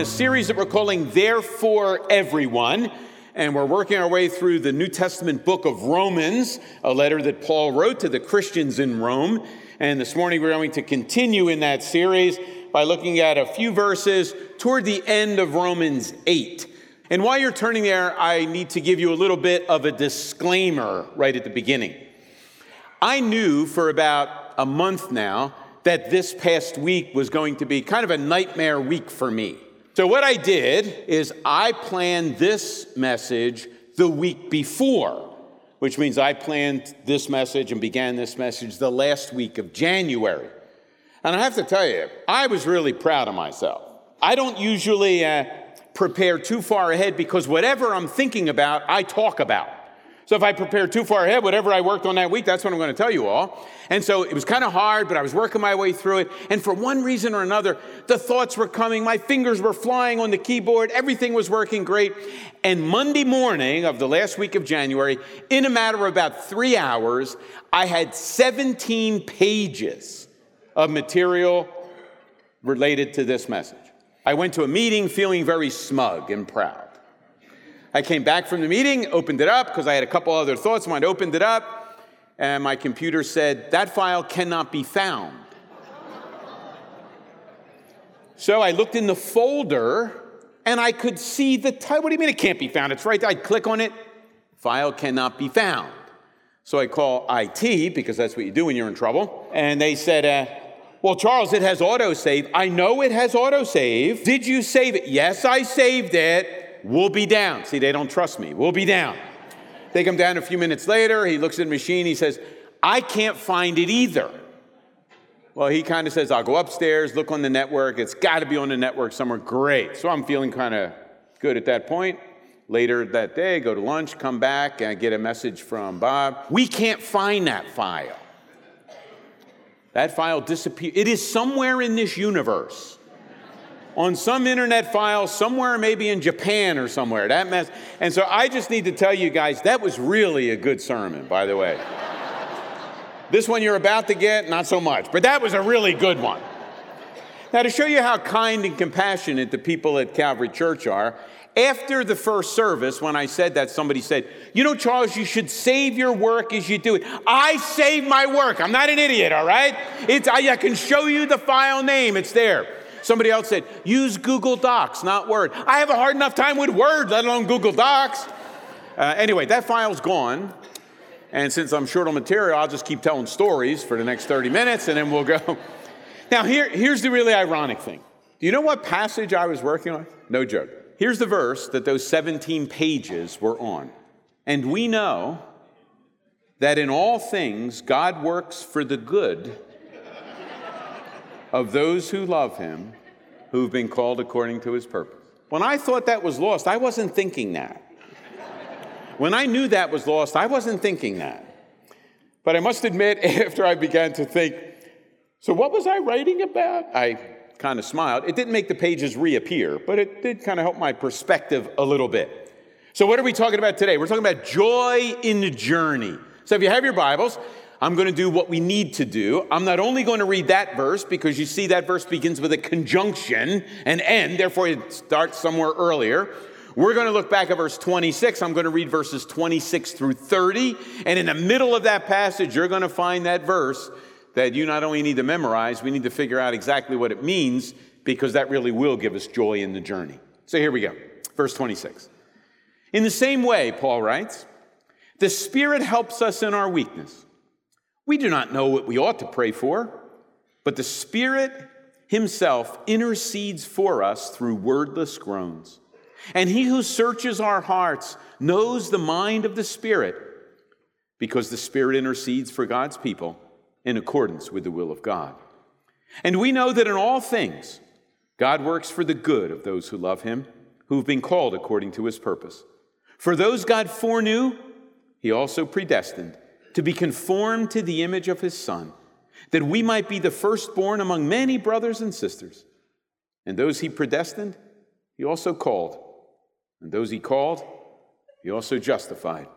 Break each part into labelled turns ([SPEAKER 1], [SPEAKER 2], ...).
[SPEAKER 1] A series that we're calling Therefore Everyone, and we're working our way through the New Testament book of Romans, a letter that Paul wrote to the Christians in Rome. And this morning we're going to continue in that series by looking at a few verses toward the end of Romans 8. And while you're turning there, I need to give you a little bit of a disclaimer right at the beginning. I knew for about a month now that this past week was going to be kind of a nightmare week for me. So, what I did is I planned this message the week before, which means I planned this message and began this message the last week of January. And I have to tell you, I was really proud of myself. I don't usually uh, prepare too far ahead because whatever I'm thinking about, I talk about. So if I prepare too far ahead, whatever I worked on that week, that's what I'm going to tell you all. And so it was kind of hard, but I was working my way through it. And for one reason or another, the thoughts were coming, my fingers were flying on the keyboard, everything was working great. And Monday morning of the last week of January, in a matter of about three hours, I had 17 pages of material related to this message. I went to a meeting feeling very smug and proud. I came back from the meeting, opened it up because I had a couple other thoughts. When I opened it up, and my computer said, That file cannot be found. so I looked in the folder and I could see the title. What do you mean it can't be found? It's right there. I click on it, file cannot be found. So I call IT because that's what you do when you're in trouble. And they said, uh, well, Charles, it has autosave. I know it has autosave. Did you save it? Yes, I saved it. We'll be down. See, they don't trust me. We'll be down. They come down a few minutes later. He looks at the machine. He says, I can't find it either. Well, he kind of says, I'll go upstairs, look on the network. It's got to be on the network somewhere. Great. So I'm feeling kind of good at that point. Later that day, go to lunch, come back, and I get a message from Bob. We can't find that file. That file disappeared. It is somewhere in this universe on some internet file somewhere, maybe in Japan or somewhere. That mess. And so I just need to tell you guys that was really a good sermon, by the way. this one you're about to get, not so much, but that was a really good one. Now, to show you how kind and compassionate the people at Calvary Church are, after the first service, when I said that, somebody said, You know, Charles, you should save your work as you do it. I save my work. I'm not an idiot, all right? It's, I, I can show you the file name, it's there. Somebody else said, use Google Docs, not Word. I have a hard enough time with Word, let alone Google Docs. Uh, anyway, that file's gone. And since I'm short on material, I'll just keep telling stories for the next 30 minutes and then we'll go. Now, here, here's the really ironic thing. Do you know what passage I was working on? No joke. Here's the verse that those 17 pages were on. And we know that in all things God works for the good of those who love him, who've been called according to his purpose. When I thought that was lost, I wasn't thinking that. When I knew that was lost, I wasn't thinking that. But I must admit, after I began to think, so what was I writing about? I kind of smiled. It didn't make the pages reappear, but it did kind of help my perspective a little bit. So, what are we talking about today? We're talking about joy in the journey. So, if you have your Bibles, I'm going to do what we need to do. I'm not only going to read that verse because you see that verse begins with a conjunction and end, therefore it starts somewhere earlier. We're going to look back at verse 26. I'm going to read verses 26 through 30. And in the middle of that passage, you're going to find that verse that you not only need to memorize, we need to figure out exactly what it means because that really will give us joy in the journey. So here we go. Verse 26. In the same way, Paul writes, the Spirit helps us in our weakness. We do not know what we ought to pray for, but the Spirit Himself intercedes for us through wordless groans. And He who searches our hearts knows the mind of the Spirit, because the Spirit intercedes for God's people in accordance with the will of God. And we know that in all things, God works for the good of those who love Him, who've been called according to His purpose. For those God foreknew, He also predestined to be conformed to the image of his Son, that we might be the firstborn among many brothers and sisters. And those he predestined, he also called. And those he called, he also justified.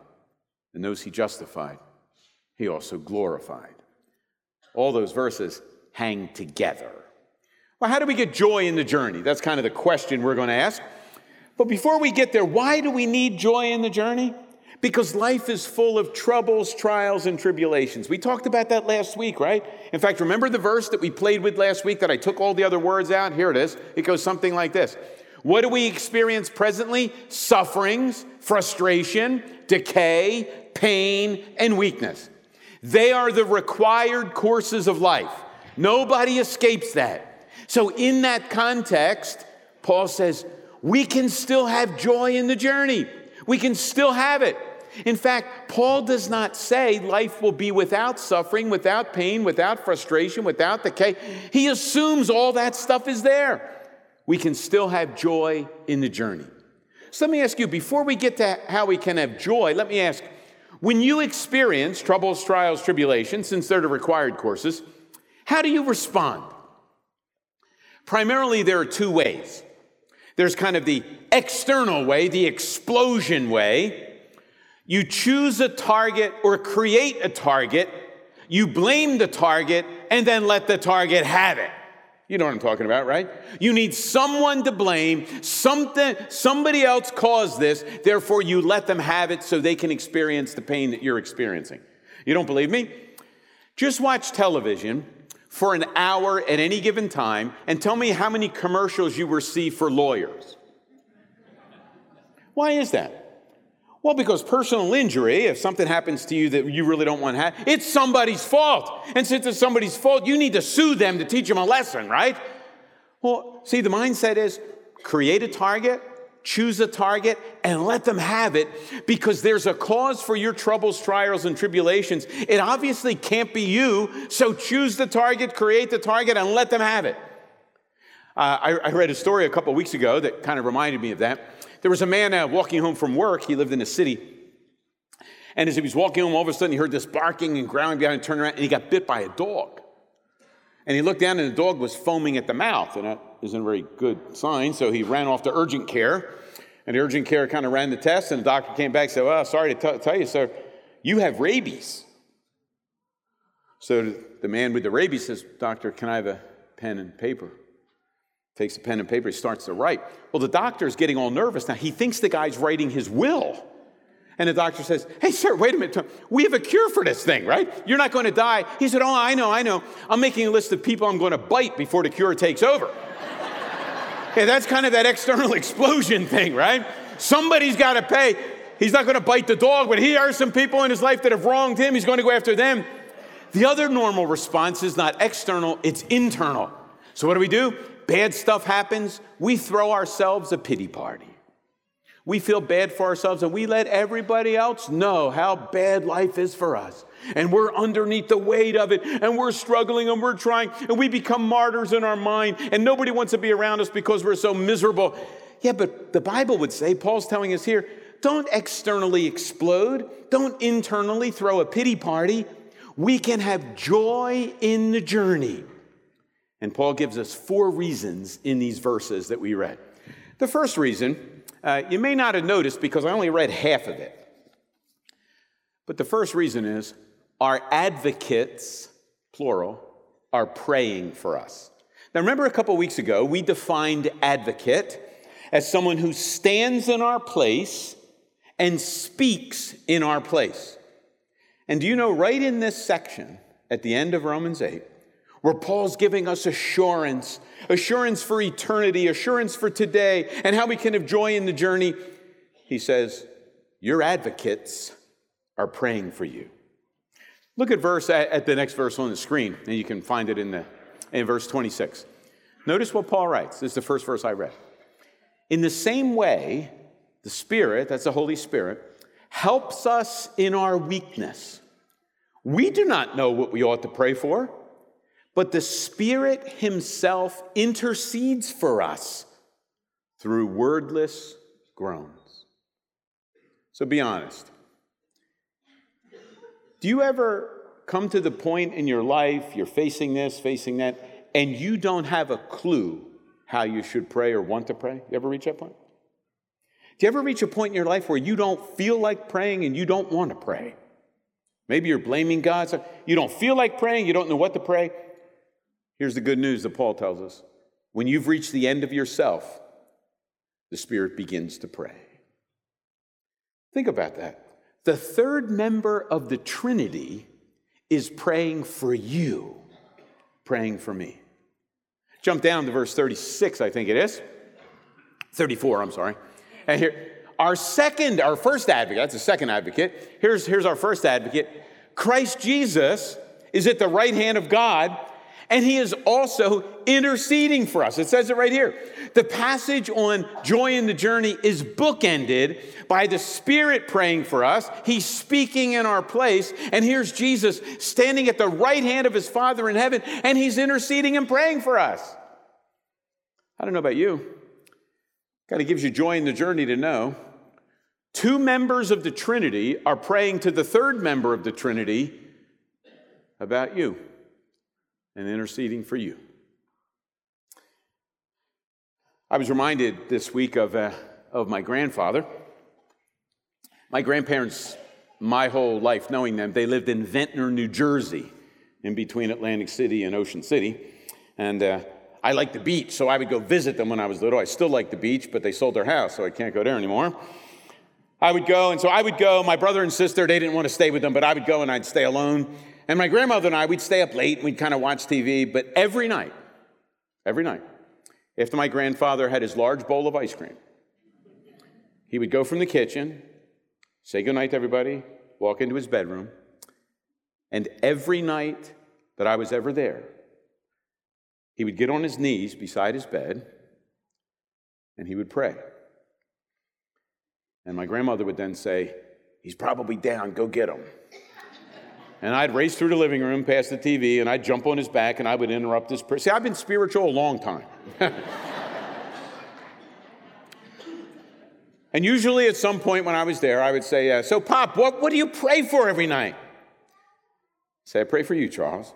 [SPEAKER 1] And those he justified, he also glorified. All those verses hang together. Well, how do we get joy in the journey? That's kind of the question we're going to ask. But before we get there, why do we need joy in the journey? Because life is full of troubles, trials, and tribulations. We talked about that last week, right? In fact, remember the verse that we played with last week that I took all the other words out? Here it is. It goes something like this What do we experience presently? Sufferings, frustration, decay, pain, and weakness. They are the required courses of life. Nobody escapes that. So, in that context, Paul says, we can still have joy in the journey. We can still have it. In fact, Paul does not say life will be without suffering, without pain, without frustration, without decay. He assumes all that stuff is there. We can still have joy in the journey. So let me ask you, before we get to how we can have joy, let me ask when you experience troubles, trials, tribulations, since they're the required courses, how do you respond? Primarily, there are two ways. There's kind of the external way, the explosion way. You choose a target or create a target, you blame the target, and then let the target have it. You know what I'm talking about, right? You need someone to blame, something, somebody else caused this, therefore you let them have it so they can experience the pain that you're experiencing. You don't believe me? Just watch television for an hour at any given time and tell me how many commercials you receive for lawyers. Why is that? Well, because personal injury, if something happens to you that you really don't want to have, it's somebody's fault. And since it's somebody's fault, you need to sue them to teach them a lesson, right? Well, see, the mindset is create a target, choose a target and let them have it because there's a cause for your troubles, trials, and tribulations. It obviously can't be you, so choose the target, create the target, and let them have it. Uh, I, I, read a story a couple weeks ago that kind of reminded me of that. There was a man uh, walking home from work, he lived in a city. And as he was walking home, all of a sudden he heard this barking and growling behind and turned around, and he got bit by a dog. And he looked down, and the dog was foaming at the mouth, and that isn't a very good sign. So he ran off to urgent care, and the urgent care kind of ran the test, and the doctor came back and said, Well, sorry to t- tell you, sir, you have rabies. So the man with the rabies says, Doctor, can I have a pen and paper? Takes a pen and paper, he starts to write. Well, the doctor's getting all nervous now. He thinks the guy's writing his will. And the doctor says, Hey, sir, wait a minute. We have a cure for this thing, right? You're not going to die. He said, Oh, I know, I know. I'm making a list of people I'm going to bite before the cure takes over. okay, that's kind of that external explosion thing, right? Somebody's got to pay. He's not going to bite the dog, but he has some people in his life that have wronged him. He's going to go after them. The other normal response is not external, it's internal. So, what do we do? Bad stuff happens, we throw ourselves a pity party. We feel bad for ourselves and we let everybody else know how bad life is for us. And we're underneath the weight of it and we're struggling and we're trying and we become martyrs in our mind and nobody wants to be around us because we're so miserable. Yeah, but the Bible would say, Paul's telling us here, don't externally explode, don't internally throw a pity party. We can have joy in the journey. And Paul gives us four reasons in these verses that we read. The first reason uh, you may not have noticed because I only read half of it. But the first reason is our advocates, plural, are praying for us. Now, remember a couple weeks ago, we defined advocate as someone who stands in our place and speaks in our place. And do you know, right in this section at the end of Romans 8, where Paul's giving us assurance, assurance for eternity, assurance for today, and how we can have joy in the journey. He says, Your advocates are praying for you. Look at verse at the next verse on the screen, and you can find it in the in verse 26. Notice what Paul writes. This is the first verse I read. In the same way, the Spirit, that's the Holy Spirit, helps us in our weakness. We do not know what we ought to pray for but the Spirit Himself intercedes for us through wordless groans. So be honest. Do you ever come to the point in your life, you're facing this, facing that, and you don't have a clue how you should pray or want to pray? You ever reach that point? Do you ever reach a point in your life where you don't feel like praying and you don't want to pray? Maybe you're blaming God. So you don't feel like praying, you don't know what to pray. Here's the good news that Paul tells us when you've reached the end of yourself, the Spirit begins to pray. Think about that. The third member of the Trinity is praying for you, praying for me. Jump down to verse 36, I think it is. 34, I'm sorry. And here, our second, our first advocate, that's the second advocate. Here's, here's our first advocate. Christ Jesus is at the right hand of God, and he is also interceding for us. It says it right here. The passage on joy in the journey is bookended by the Spirit praying for us. He's speaking in our place, and here's Jesus standing at the right hand of his Father in heaven, and he's interceding and praying for us. I don't know about you. Kind of gives you joy in the journey to know two members of the Trinity are praying to the third member of the Trinity about you and interceding for you. I was reminded this week of, uh, of my grandfather. My grandparents, my whole life knowing them, they lived in Ventnor, New Jersey, in between Atlantic City and Ocean City. And uh, I liked the beach, so I would go visit them when I was little. I still like the beach, but they sold their house, so I can't go there anymore. I would go, and so I would go. My brother and sister, they didn't want to stay with them, but I would go and I'd stay alone. And my grandmother and I, we'd stay up late and we'd kind of watch TV, but every night, every night, after my grandfather had his large bowl of ice cream, he would go from the kitchen, say goodnight to everybody, walk into his bedroom, and every night that I was ever there, he would get on his knees beside his bed and he would pray. And my grandmother would then say, He's probably down, go get him. And I'd race through the living room past the TV and I'd jump on his back and I would interrupt his prayer. See, I've been spiritual a long time. and usually at some point when I was there, I would say, uh, So, Pop, what, what do you pray for every night? I say, I pray for you, Charles.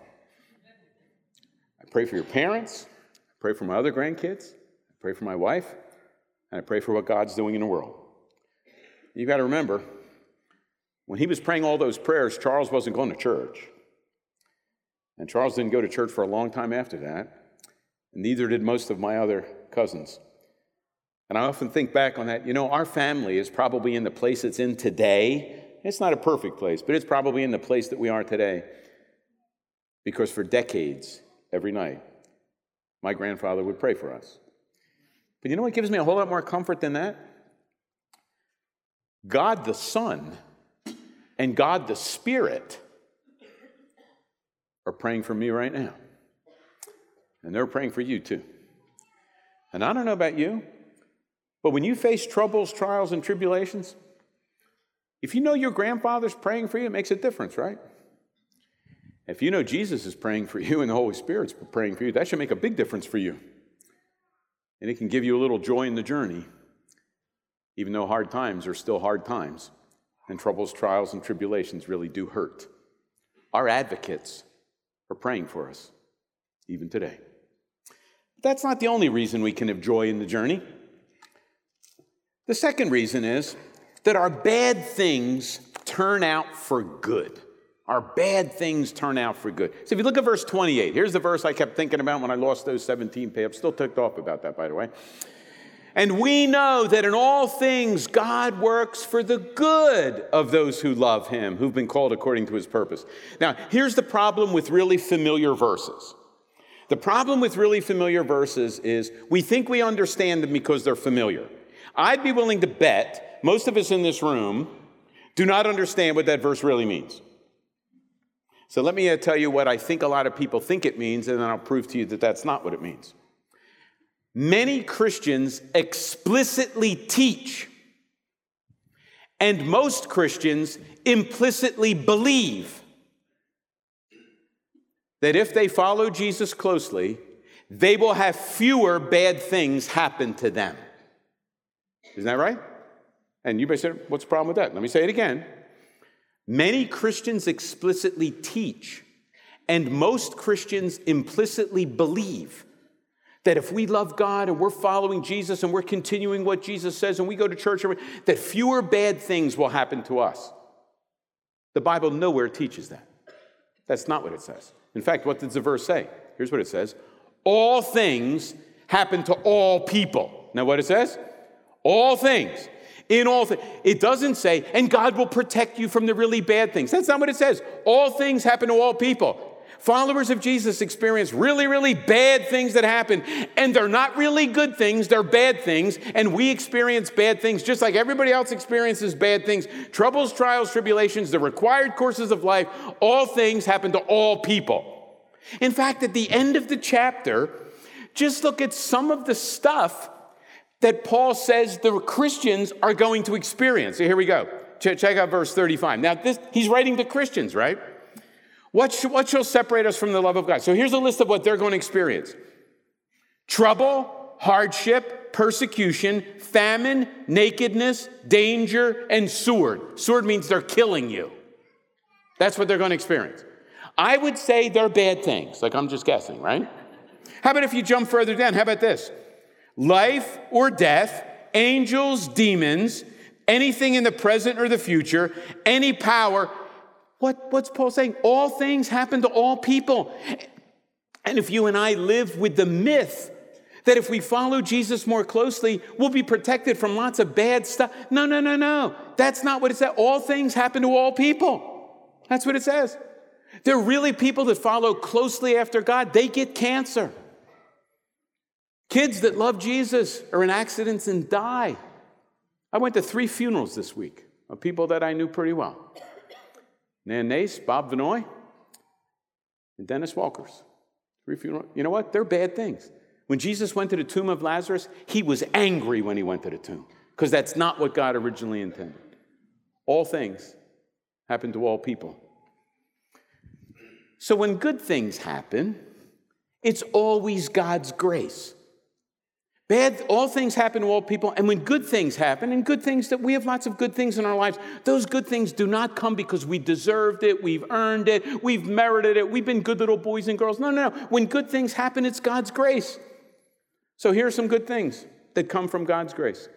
[SPEAKER 1] I pray for your parents. I pray for my other grandkids. I pray for my wife. And I pray for what God's doing in the world. You've got to remember, when he was praying all those prayers, Charles wasn't going to church. And Charles didn't go to church for a long time after that. And neither did most of my other cousins. And I often think back on that. You know, our family is probably in the place it's in today. It's not a perfect place, but it's probably in the place that we are today. Because for decades, every night, my grandfather would pray for us. But you know what gives me a whole lot more comfort than that? God the Son and God the Spirit are praying for me right now. And they're praying for you too. And I don't know about you, but when you face troubles, trials, and tribulations, if you know your grandfather's praying for you, it makes a difference, right? If you know Jesus is praying for you and the Holy Spirit's praying for you, that should make a big difference for you. And it can give you a little joy in the journey, even though hard times are still hard times and troubles, trials, and tribulations really do hurt. Our advocates are praying for us, even today. But that's not the only reason we can have joy in the journey. The second reason is that our bad things turn out for good. Our bad things turn out for good. So if you look at verse 28, here's the verse I kept thinking about when I lost those 17 pay. I'm still ticked off about that, by the way. And we know that in all things God works for the good of those who love him, who've been called according to his purpose. Now, here's the problem with really familiar verses. The problem with really familiar verses is we think we understand them because they're familiar. I'd be willing to bet most of us in this room do not understand what that verse really means. So let me uh, tell you what I think a lot of people think it means, and then I'll prove to you that that's not what it means. Many Christians explicitly teach, and most Christians implicitly believe that if they follow Jesus closely, they will have fewer bad things happen to them. Isn't that right? And you may say, what's the problem with that? Let me say it again. Many Christians explicitly teach, and most Christians implicitly believe that if we love God and we're following Jesus and we're continuing what Jesus says and we go to church, that fewer bad things will happen to us. The Bible nowhere teaches that. That's not what it says. In fact, what does the verse say? Here's what it says All things happen to all people. Now, what it says? All things. In all things. It doesn't say, and God will protect you from the really bad things. That's not what it says. All things happen to all people. Followers of Jesus experience really, really bad things that happen, and they're not really good things, they're bad things, and we experience bad things just like everybody else experiences bad things. Troubles, trials, tribulations, the required courses of life, all things happen to all people. In fact, at the end of the chapter, just look at some of the stuff that Paul says the Christians are going to experience. So here we go. Check out verse 35. Now, this, he's writing to Christians, right? What, sh- what shall separate us from the love of God? So here's a list of what they're going to experience trouble, hardship, persecution, famine, nakedness, danger, and sword. Sword means they're killing you. That's what they're going to experience. I would say they're bad things, like I'm just guessing, right? How about if you jump further down? How about this? Life or death, angels, demons, anything in the present or the future, any power, what, what's Paul saying? All things happen to all people. And if you and I live with the myth that if we follow Jesus more closely, we'll be protected from lots of bad stuff. No, no, no, no. That's not what it says. All things happen to all people. That's what it says. There are really people that follow closely after God, they get cancer. Kids that love Jesus are in accidents and die. I went to three funerals this week of people that I knew pretty well. Nan Nace, Bob Vinoy, and Dennis Walkers. Three. You know what? They're bad things. When Jesus went to the tomb of Lazarus, he was angry when he went to the tomb because that's not what God originally intended. All things happen to all people. So when good things happen, it's always God's grace. Bad, all things happen to all people, and when good things happen, and good things that we have lots of good things in our lives, those good things do not come because we deserved it, we've earned it, we've merited it, we've been good little boys and girls. No, no, no. When good things happen, it's God's grace. So here are some good things that come from God's grace.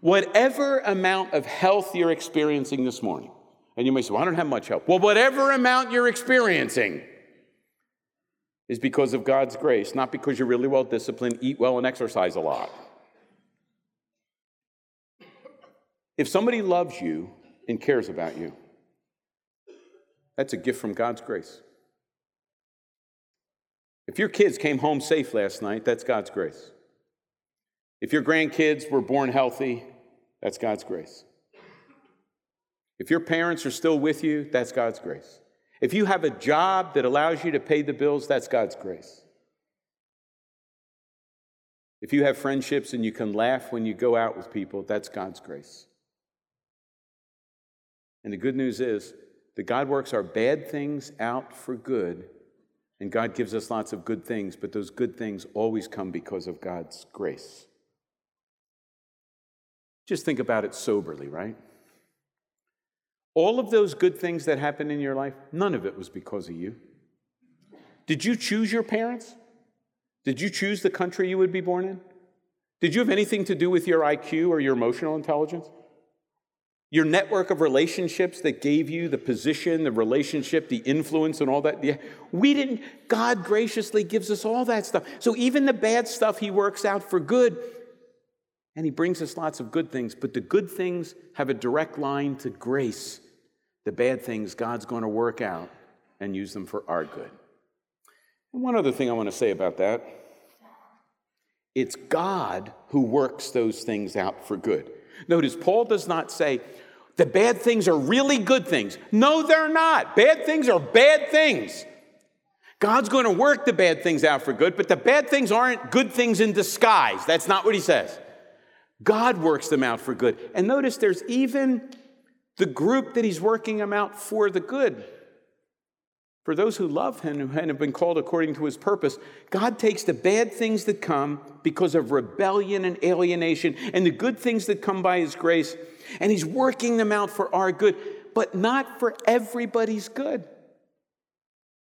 [SPEAKER 1] Whatever amount of health you're experiencing this morning, and you may say, Well, I don't have much health. Well, whatever amount you're experiencing, is because of God's grace, not because you're really well disciplined, eat well, and exercise a lot. If somebody loves you and cares about you, that's a gift from God's grace. If your kids came home safe last night, that's God's grace. If your grandkids were born healthy, that's God's grace. If your parents are still with you, that's God's grace. If you have a job that allows you to pay the bills, that's God's grace. If you have friendships and you can laugh when you go out with people, that's God's grace. And the good news is that God works our bad things out for good, and God gives us lots of good things, but those good things always come because of God's grace. Just think about it soberly, right? All of those good things that happened in your life, none of it was because of you. Did you choose your parents? Did you choose the country you would be born in? Did you have anything to do with your IQ or your emotional intelligence? Your network of relationships that gave you the position, the relationship, the influence, and all that. Yeah. We didn't, God graciously gives us all that stuff. So even the bad stuff He works out for good, and He brings us lots of good things, but the good things have a direct line to grace. The bad things God's going to work out and use them for our good. And one other thing I want to say about that it's God who works those things out for good. Notice, Paul does not say, the bad things are really good things. No, they're not. Bad things are bad things. God's going to work the bad things out for good, but the bad things aren't good things in disguise. That's not what he says. God works them out for good. And notice there's even the group that he's working them out for the good. For those who love him and have been called according to his purpose, God takes the bad things that come because of rebellion and alienation and the good things that come by his grace, and he's working them out for our good, but not for everybody's good.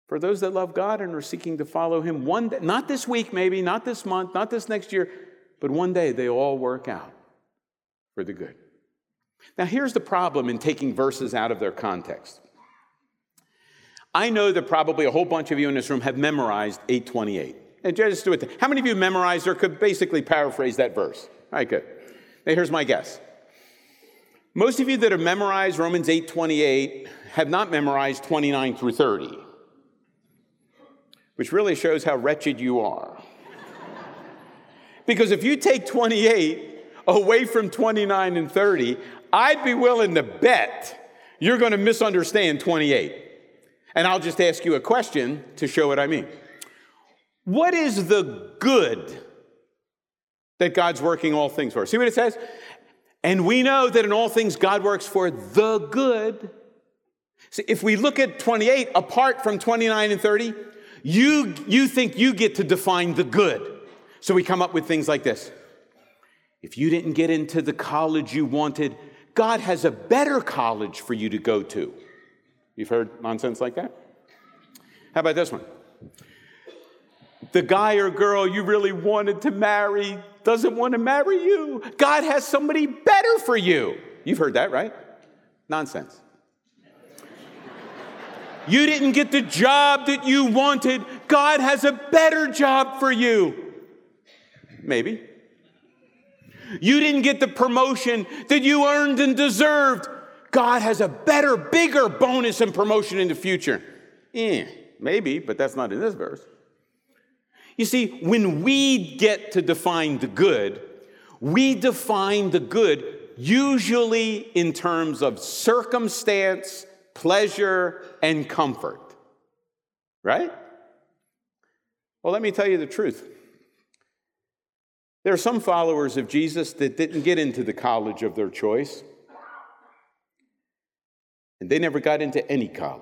[SPEAKER 1] For those that love God and are seeking to follow him, one day, not this week, maybe, not this month, not this next year, but one day they all work out for the good. Now, here's the problem in taking verses out of their context. I know that probably a whole bunch of you in this room have memorized 828. And just do it. How many of you memorized or could basically paraphrase that verse? All right, good. Now here's my guess. Most of you that have memorized Romans 8 28 have not memorized 29 through 30, which really shows how wretched you are. Because if you take 28 away from 29 and 30, I'd be willing to bet you're going to misunderstand 28. And I'll just ask you a question to show what I mean. What is the good that God's working all things for? See what it says? And we know that in all things God works for the good. See, if we look at 28 apart from 29 and 30, you, you think you get to define the good. So we come up with things like this. If you didn't get into the college you wanted, God has a better college for you to go to. You've heard nonsense like that? How about this one? the guy or girl you really wanted to marry doesn't want to marry you. God has somebody better for you. You've heard that, right? Nonsense. you didn't get the job that you wanted. God has a better job for you. Maybe. You didn't get the promotion that you earned and deserved. God has a better, bigger bonus and promotion in the future. Eh, maybe, but that's not in this verse. You see, when we get to define the good, we define the good usually in terms of circumstance, pleasure, and comfort. Right? Well, let me tell you the truth. There are some followers of Jesus that didn't get into the college of their choice, and they never got into any college.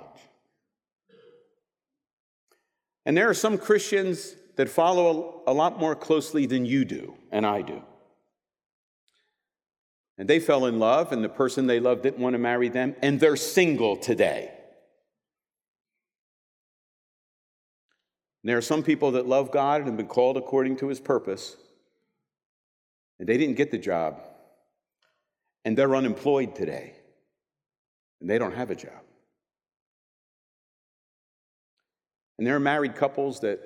[SPEAKER 1] And there are some Christians that follow a lot more closely than you do and I do. And they fell in love, and the person they loved didn't want to marry them, and they're single today. And there are some people that love God and have been called according to his purpose, and they didn't get the job, and they're unemployed today, and they don't have a job. And there are married couples that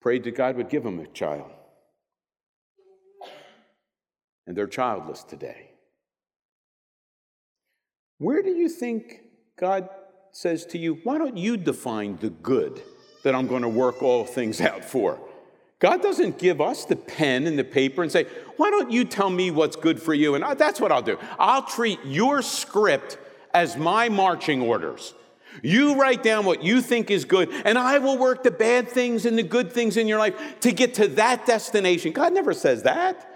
[SPEAKER 1] prayed that God would give them a child. And they're childless today. Where do you think God says to you, why don't you define the good that I'm going to work all things out for? God doesn't give us the pen and the paper and say, why don't you tell me what's good for you? And that's what I'll do. I'll treat your script as my marching orders. You write down what you think is good, and I will work the bad things and the good things in your life to get to that destination. God never says that.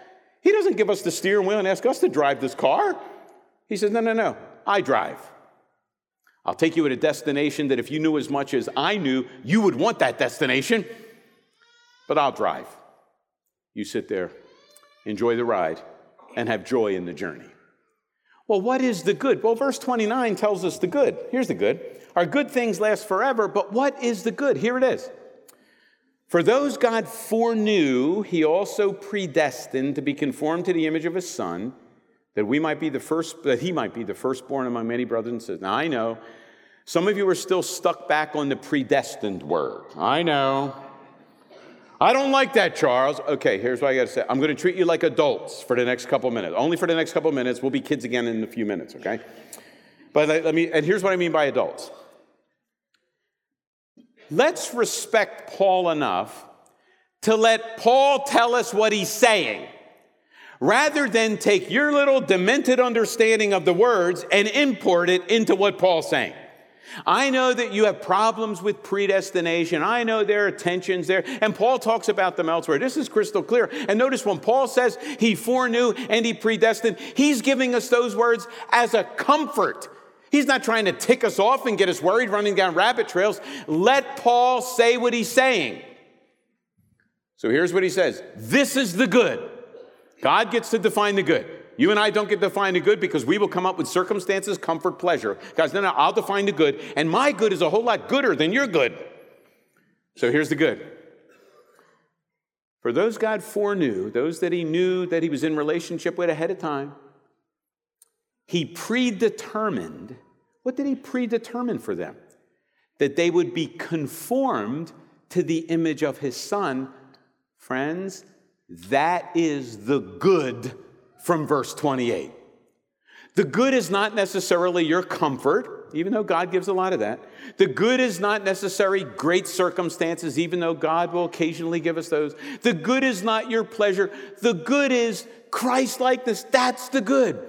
[SPEAKER 1] He doesn't give us the steering wheel and ask us to drive this car. He says, No, no, no, I drive. I'll take you at a destination that if you knew as much as I knew, you would want that destination, but I'll drive. You sit there, enjoy the ride, and have joy in the journey. Well, what is the good? Well, verse 29 tells us the good. Here's the good. Our good things last forever, but what is the good? Here it is. For those God foreknew, he also predestined to be conformed to the image of his son, that we might be the first, that he might be the firstborn among many brothers and sisters. Now I know some of you are still stuck back on the predestined word. I know. I don't like that, Charles. Okay, here's what I got to say. I'm going to treat you like adults for the next couple minutes. Only for the next couple minutes. We'll be kids again in a few minutes, okay? But let me, and here's what I mean by adults. Let's respect Paul enough to let Paul tell us what he's saying, rather than take your little demented understanding of the words and import it into what Paul's saying. I know that you have problems with predestination. I know there are tensions there. And Paul talks about them elsewhere. This is crystal clear. And notice when Paul says he foreknew and he predestined, he's giving us those words as a comfort. He's not trying to tick us off and get us worried running down rabbit trails. Let Paul say what he's saying. So here's what he says This is the good. God gets to define the good. You and I don't get to define the good because we will come up with circumstances, comfort, pleasure. Guys, no, no, I'll define the good, and my good is a whole lot gooder than your good. So here's the good. For those God foreknew, those that he knew that he was in relationship with ahead of time, he predetermined. What did he predetermine for them? That they would be conformed to the image of his son. Friends, that is the good from verse 28. The good is not necessarily your comfort, even though God gives a lot of that. The good is not necessarily great circumstances, even though God will occasionally give us those. The good is not your pleasure. The good is Christ likeness. That's the good.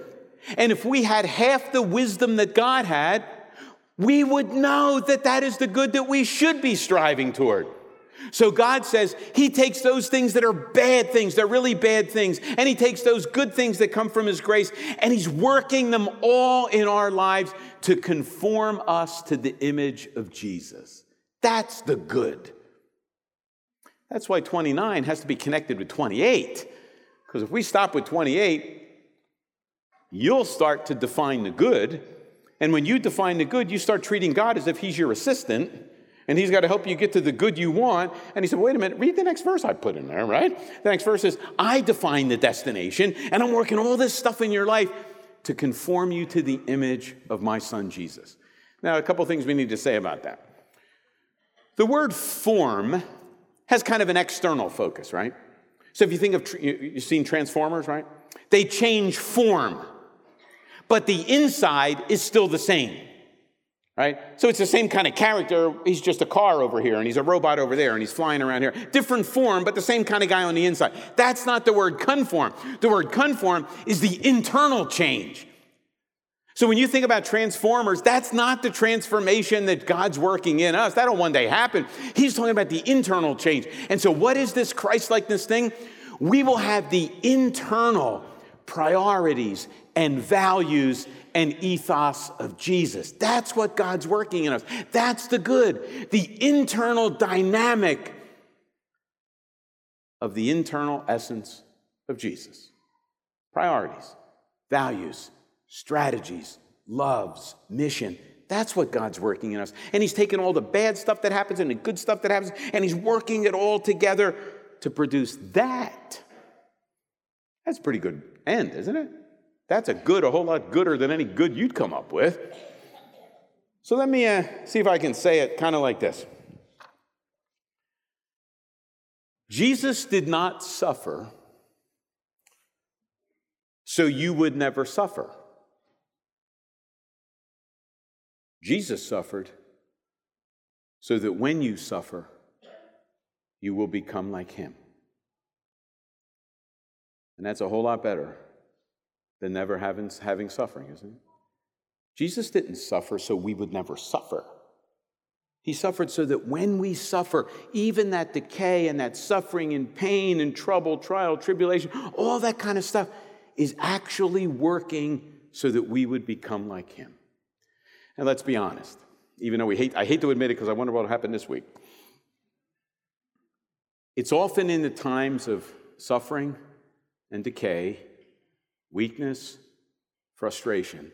[SPEAKER 1] And if we had half the wisdom that God had, we would know that that is the good that we should be striving toward. So God says He takes those things that are bad things, they're really bad things, and He takes those good things that come from His grace, and He's working them all in our lives to conform us to the image of Jesus. That's the good. That's why 29 has to be connected with 28. Because if we stop with 28, you'll start to define the good. And when you define the good, you start treating God as if He's your assistant and he's got to help you get to the good you want. And he said, wait a minute, read the next verse I put in there, right? The next verse is, I define the destination, and I'm working all this stuff in your life to conform you to the image of my son Jesus. Now, a couple things we need to say about that. The word form has kind of an external focus, right? So if you think of, you've seen Transformers, right? They change form, but the inside is still the same right? So it's the same kind of character. He's just a car over here, and he's a robot over there, and he's flying around here. Different form, but the same kind of guy on the inside. That's not the word conform. The word conform is the internal change. So when you think about transformers, that's not the transformation that God's working in us. That'll one day happen. He's talking about the internal change. And so, what is this Christ likeness thing? We will have the internal priorities and values and ethos of Jesus. That's what God's working in us. That's the good, the internal dynamic of the internal essence of Jesus. Priorities, values, strategies, loves, mission. That's what God's working in us. And He's taking all the bad stuff that happens and the good stuff that happens, and He's working it all together to produce that. That's a pretty good end, isn't it? That's a good, a whole lot gooder than any good you'd come up with. So let me uh, see if I can say it kind of like this Jesus did not suffer so you would never suffer. Jesus suffered so that when you suffer, you will become like him. And that's a whole lot better than never having, having suffering, isn't it? Jesus didn't suffer so we would never suffer. He suffered so that when we suffer, even that decay and that suffering and pain and trouble, trial, tribulation, all that kind of stuff is actually working so that we would become like him. And let's be honest, even though we hate, I hate to admit it because I wonder what will happen this week. It's often in the times of suffering and decay weakness, frustration,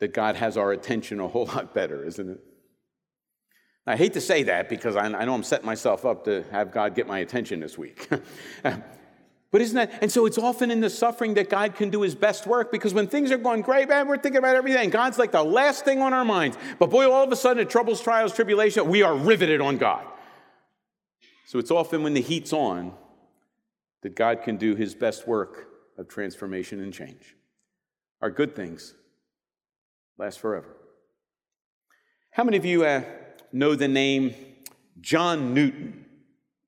[SPEAKER 1] that God has our attention a whole lot better, isn't it? I hate to say that because I know I'm setting myself up to have God get my attention this week. but isn't that? And so it's often in the suffering that God can do his best work because when things are going great, man, we're thinking about everything. God's like the last thing on our minds. But boy, all of a sudden, at troubles, trials, tribulation, we are riveted on God. So it's often when the heat's on that God can do his best work of transformation and change. Our good things last forever. How many of you uh, know the name John Newton?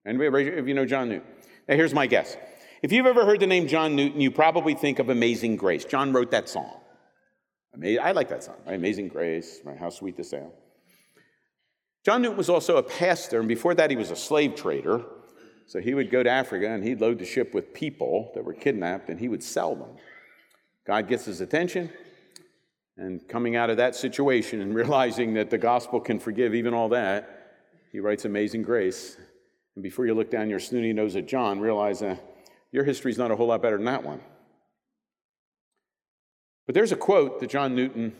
[SPEAKER 1] Anybody if you know John Newton? Now, here's my guess. If you've ever heard the name John Newton, you probably think of Amazing Grace. John wrote that song. I like that song, right? Amazing Grace, right? How sweet the sound. John Newton was also a pastor, and before that, he was a slave trader. So he would go to Africa and he'd load the ship with people that were kidnapped and he would sell them. God gets his attention, and coming out of that situation and realizing that the gospel can forgive even all that, he writes Amazing Grace. And before you look down your snooty nose at John, realize uh, your history's not a whole lot better than that one. But there's a quote that John Newton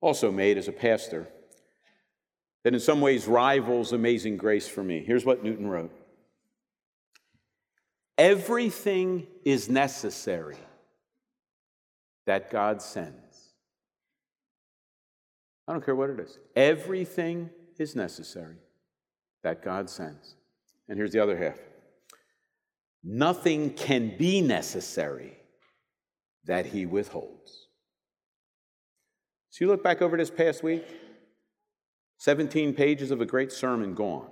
[SPEAKER 1] also made as a pastor that in some ways rivals Amazing Grace for me. Here's what Newton wrote Everything is necessary that God sends. I don't care what it is. Everything is necessary that God sends. And here's the other half nothing can be necessary that he withholds. So you look back over this past week, 17 pages of a great sermon gone.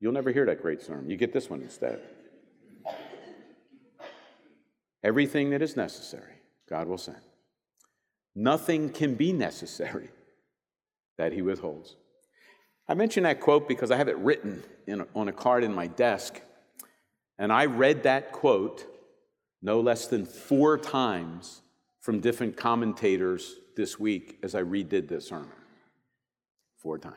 [SPEAKER 1] You'll never hear that great sermon. You get this one instead. Everything that is necessary, God will send. Nothing can be necessary that He withholds. I mention that quote because I have it written in, on a card in my desk. And I read that quote no less than four times from different commentators this week as I redid this sermon. Four times.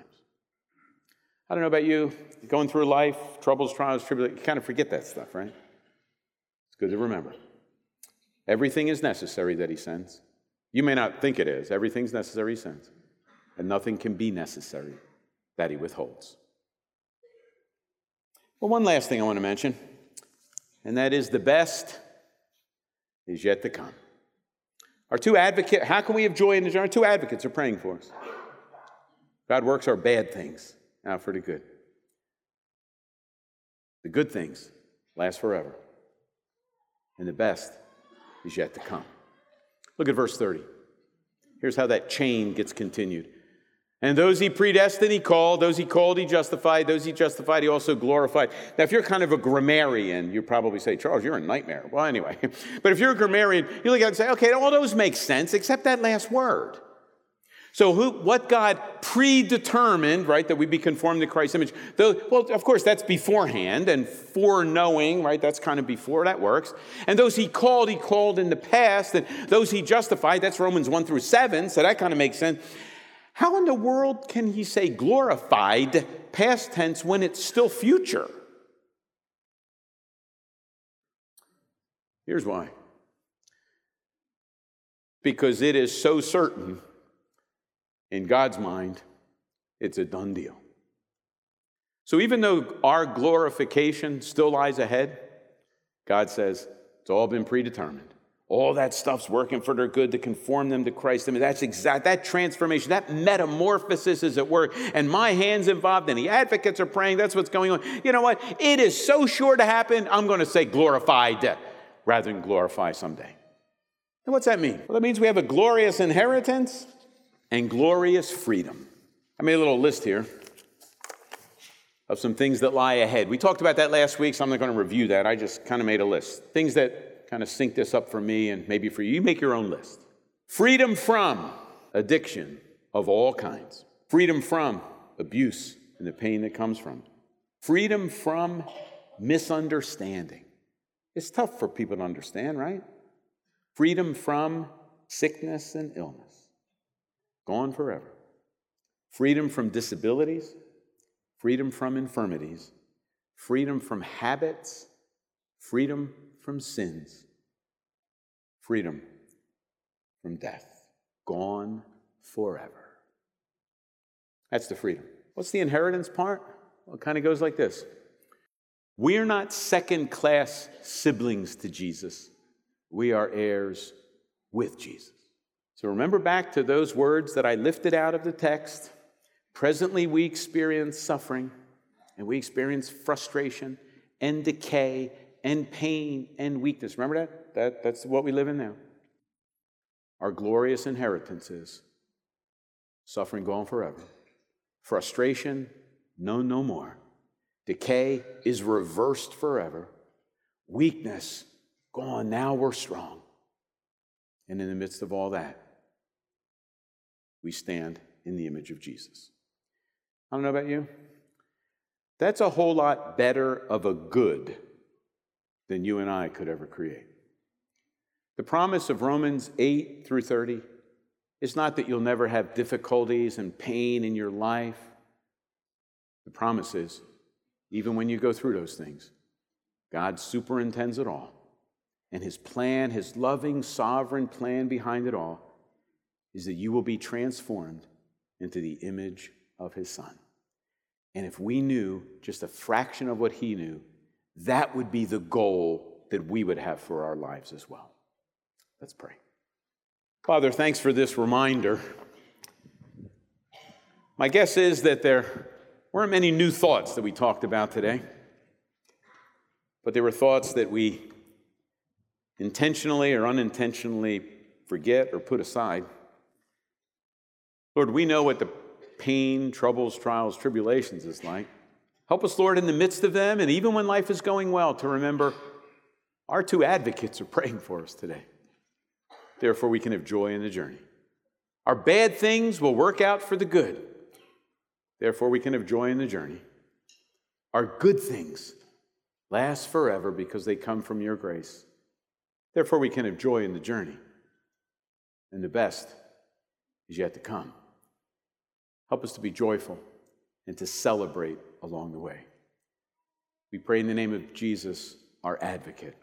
[SPEAKER 1] I don't know about you, going through life, troubles, trials, tribulations, you kind of forget that stuff, right? It's good to remember. Everything is necessary that he sends. You may not think it is. Everything's necessary he sends. And nothing can be necessary that he withholds. Well, one last thing I want to mention, and that is the best is yet to come. Our two advocates, how can we have joy in the journey? Our two advocates are praying for us. God works our bad things out for the good. The good things last forever, and the best is yet to come. Look at verse 30. Here's how that chain gets continued. And those he predestined, he called. Those he called, he justified. Those he justified, he also glorified. Now, if you're kind of a grammarian, you probably say, Charles, you're a nightmare. Well, anyway. But if you're a grammarian, you look at it and say, okay, all those make sense except that last word. So, who, what God predetermined, right, that we be conformed to Christ's image? The, well, of course, that's beforehand, and foreknowing, right, that's kind of before that works. And those he called, he called in the past, and those he justified, that's Romans 1 through 7, so that kind of makes sense. How in the world can he say glorified past tense when it's still future? Here's why. Because it is so certain in God's mind, it's a done deal. So even though our glorification still lies ahead, God says it's all been predetermined. All that stuff's working for their good to conform them to Christ. I mean, that's exact, that transformation, that metamorphosis is at work. And my hand's involved, and the advocates are praying. That's what's going on. You know what? It is so sure to happen, I'm going to say glorified rather than glorify someday. And what's that mean? Well, that means we have a glorious inheritance and glorious freedom. I made a little list here of some things that lie ahead. We talked about that last week, so I'm not going to review that. I just kind of made a list. Things that kind of sync this up for me and maybe for you. You make your own list. Freedom from addiction of all kinds, freedom from abuse and the pain that comes from freedom from misunderstanding. It's tough for people to understand, right? Freedom from sickness and illness, gone forever. Freedom from disabilities, freedom from infirmities, freedom from habits, freedom from sins, freedom from death, gone forever. That's the freedom. What's the inheritance part? Well, it kind of goes like this We're not second class siblings to Jesus, we are heirs with Jesus. So remember back to those words that I lifted out of the text. Presently, we experience suffering and we experience frustration and decay and pain and weakness. Remember that? that that's what we live in now. Our glorious inheritance is suffering gone forever, frustration known no more, decay is reversed forever, weakness gone, now we're strong. And in the midst of all that, we stand in the image of Jesus. I don't know about you. That's a whole lot better of a good than you and I could ever create. The promise of Romans 8 through 30 is not that you'll never have difficulties and pain in your life. The promise is, even when you go through those things, God superintends it all. And his plan, his loving, sovereign plan behind it all, is that you will be transformed into the image of his son. And if we knew just a fraction of what he knew, that would be the goal that we would have for our lives as well. Let's pray. Father, thanks for this reminder. My guess is that there weren't many new thoughts that we talked about today, but there were thoughts that we intentionally or unintentionally forget or put aside. Lord, we know what the pain, troubles, trials, tribulations is like. Help us, Lord, in the midst of them, and even when life is going well, to remember our two advocates are praying for us today. Therefore, we can have joy in the journey. Our bad things will work out for the good. Therefore, we can have joy in the journey. Our good things last forever because they come from your grace. Therefore, we can have joy in the journey. And the best is yet to come. Help us to be joyful and to celebrate along the way. We pray in the name of Jesus, our advocate.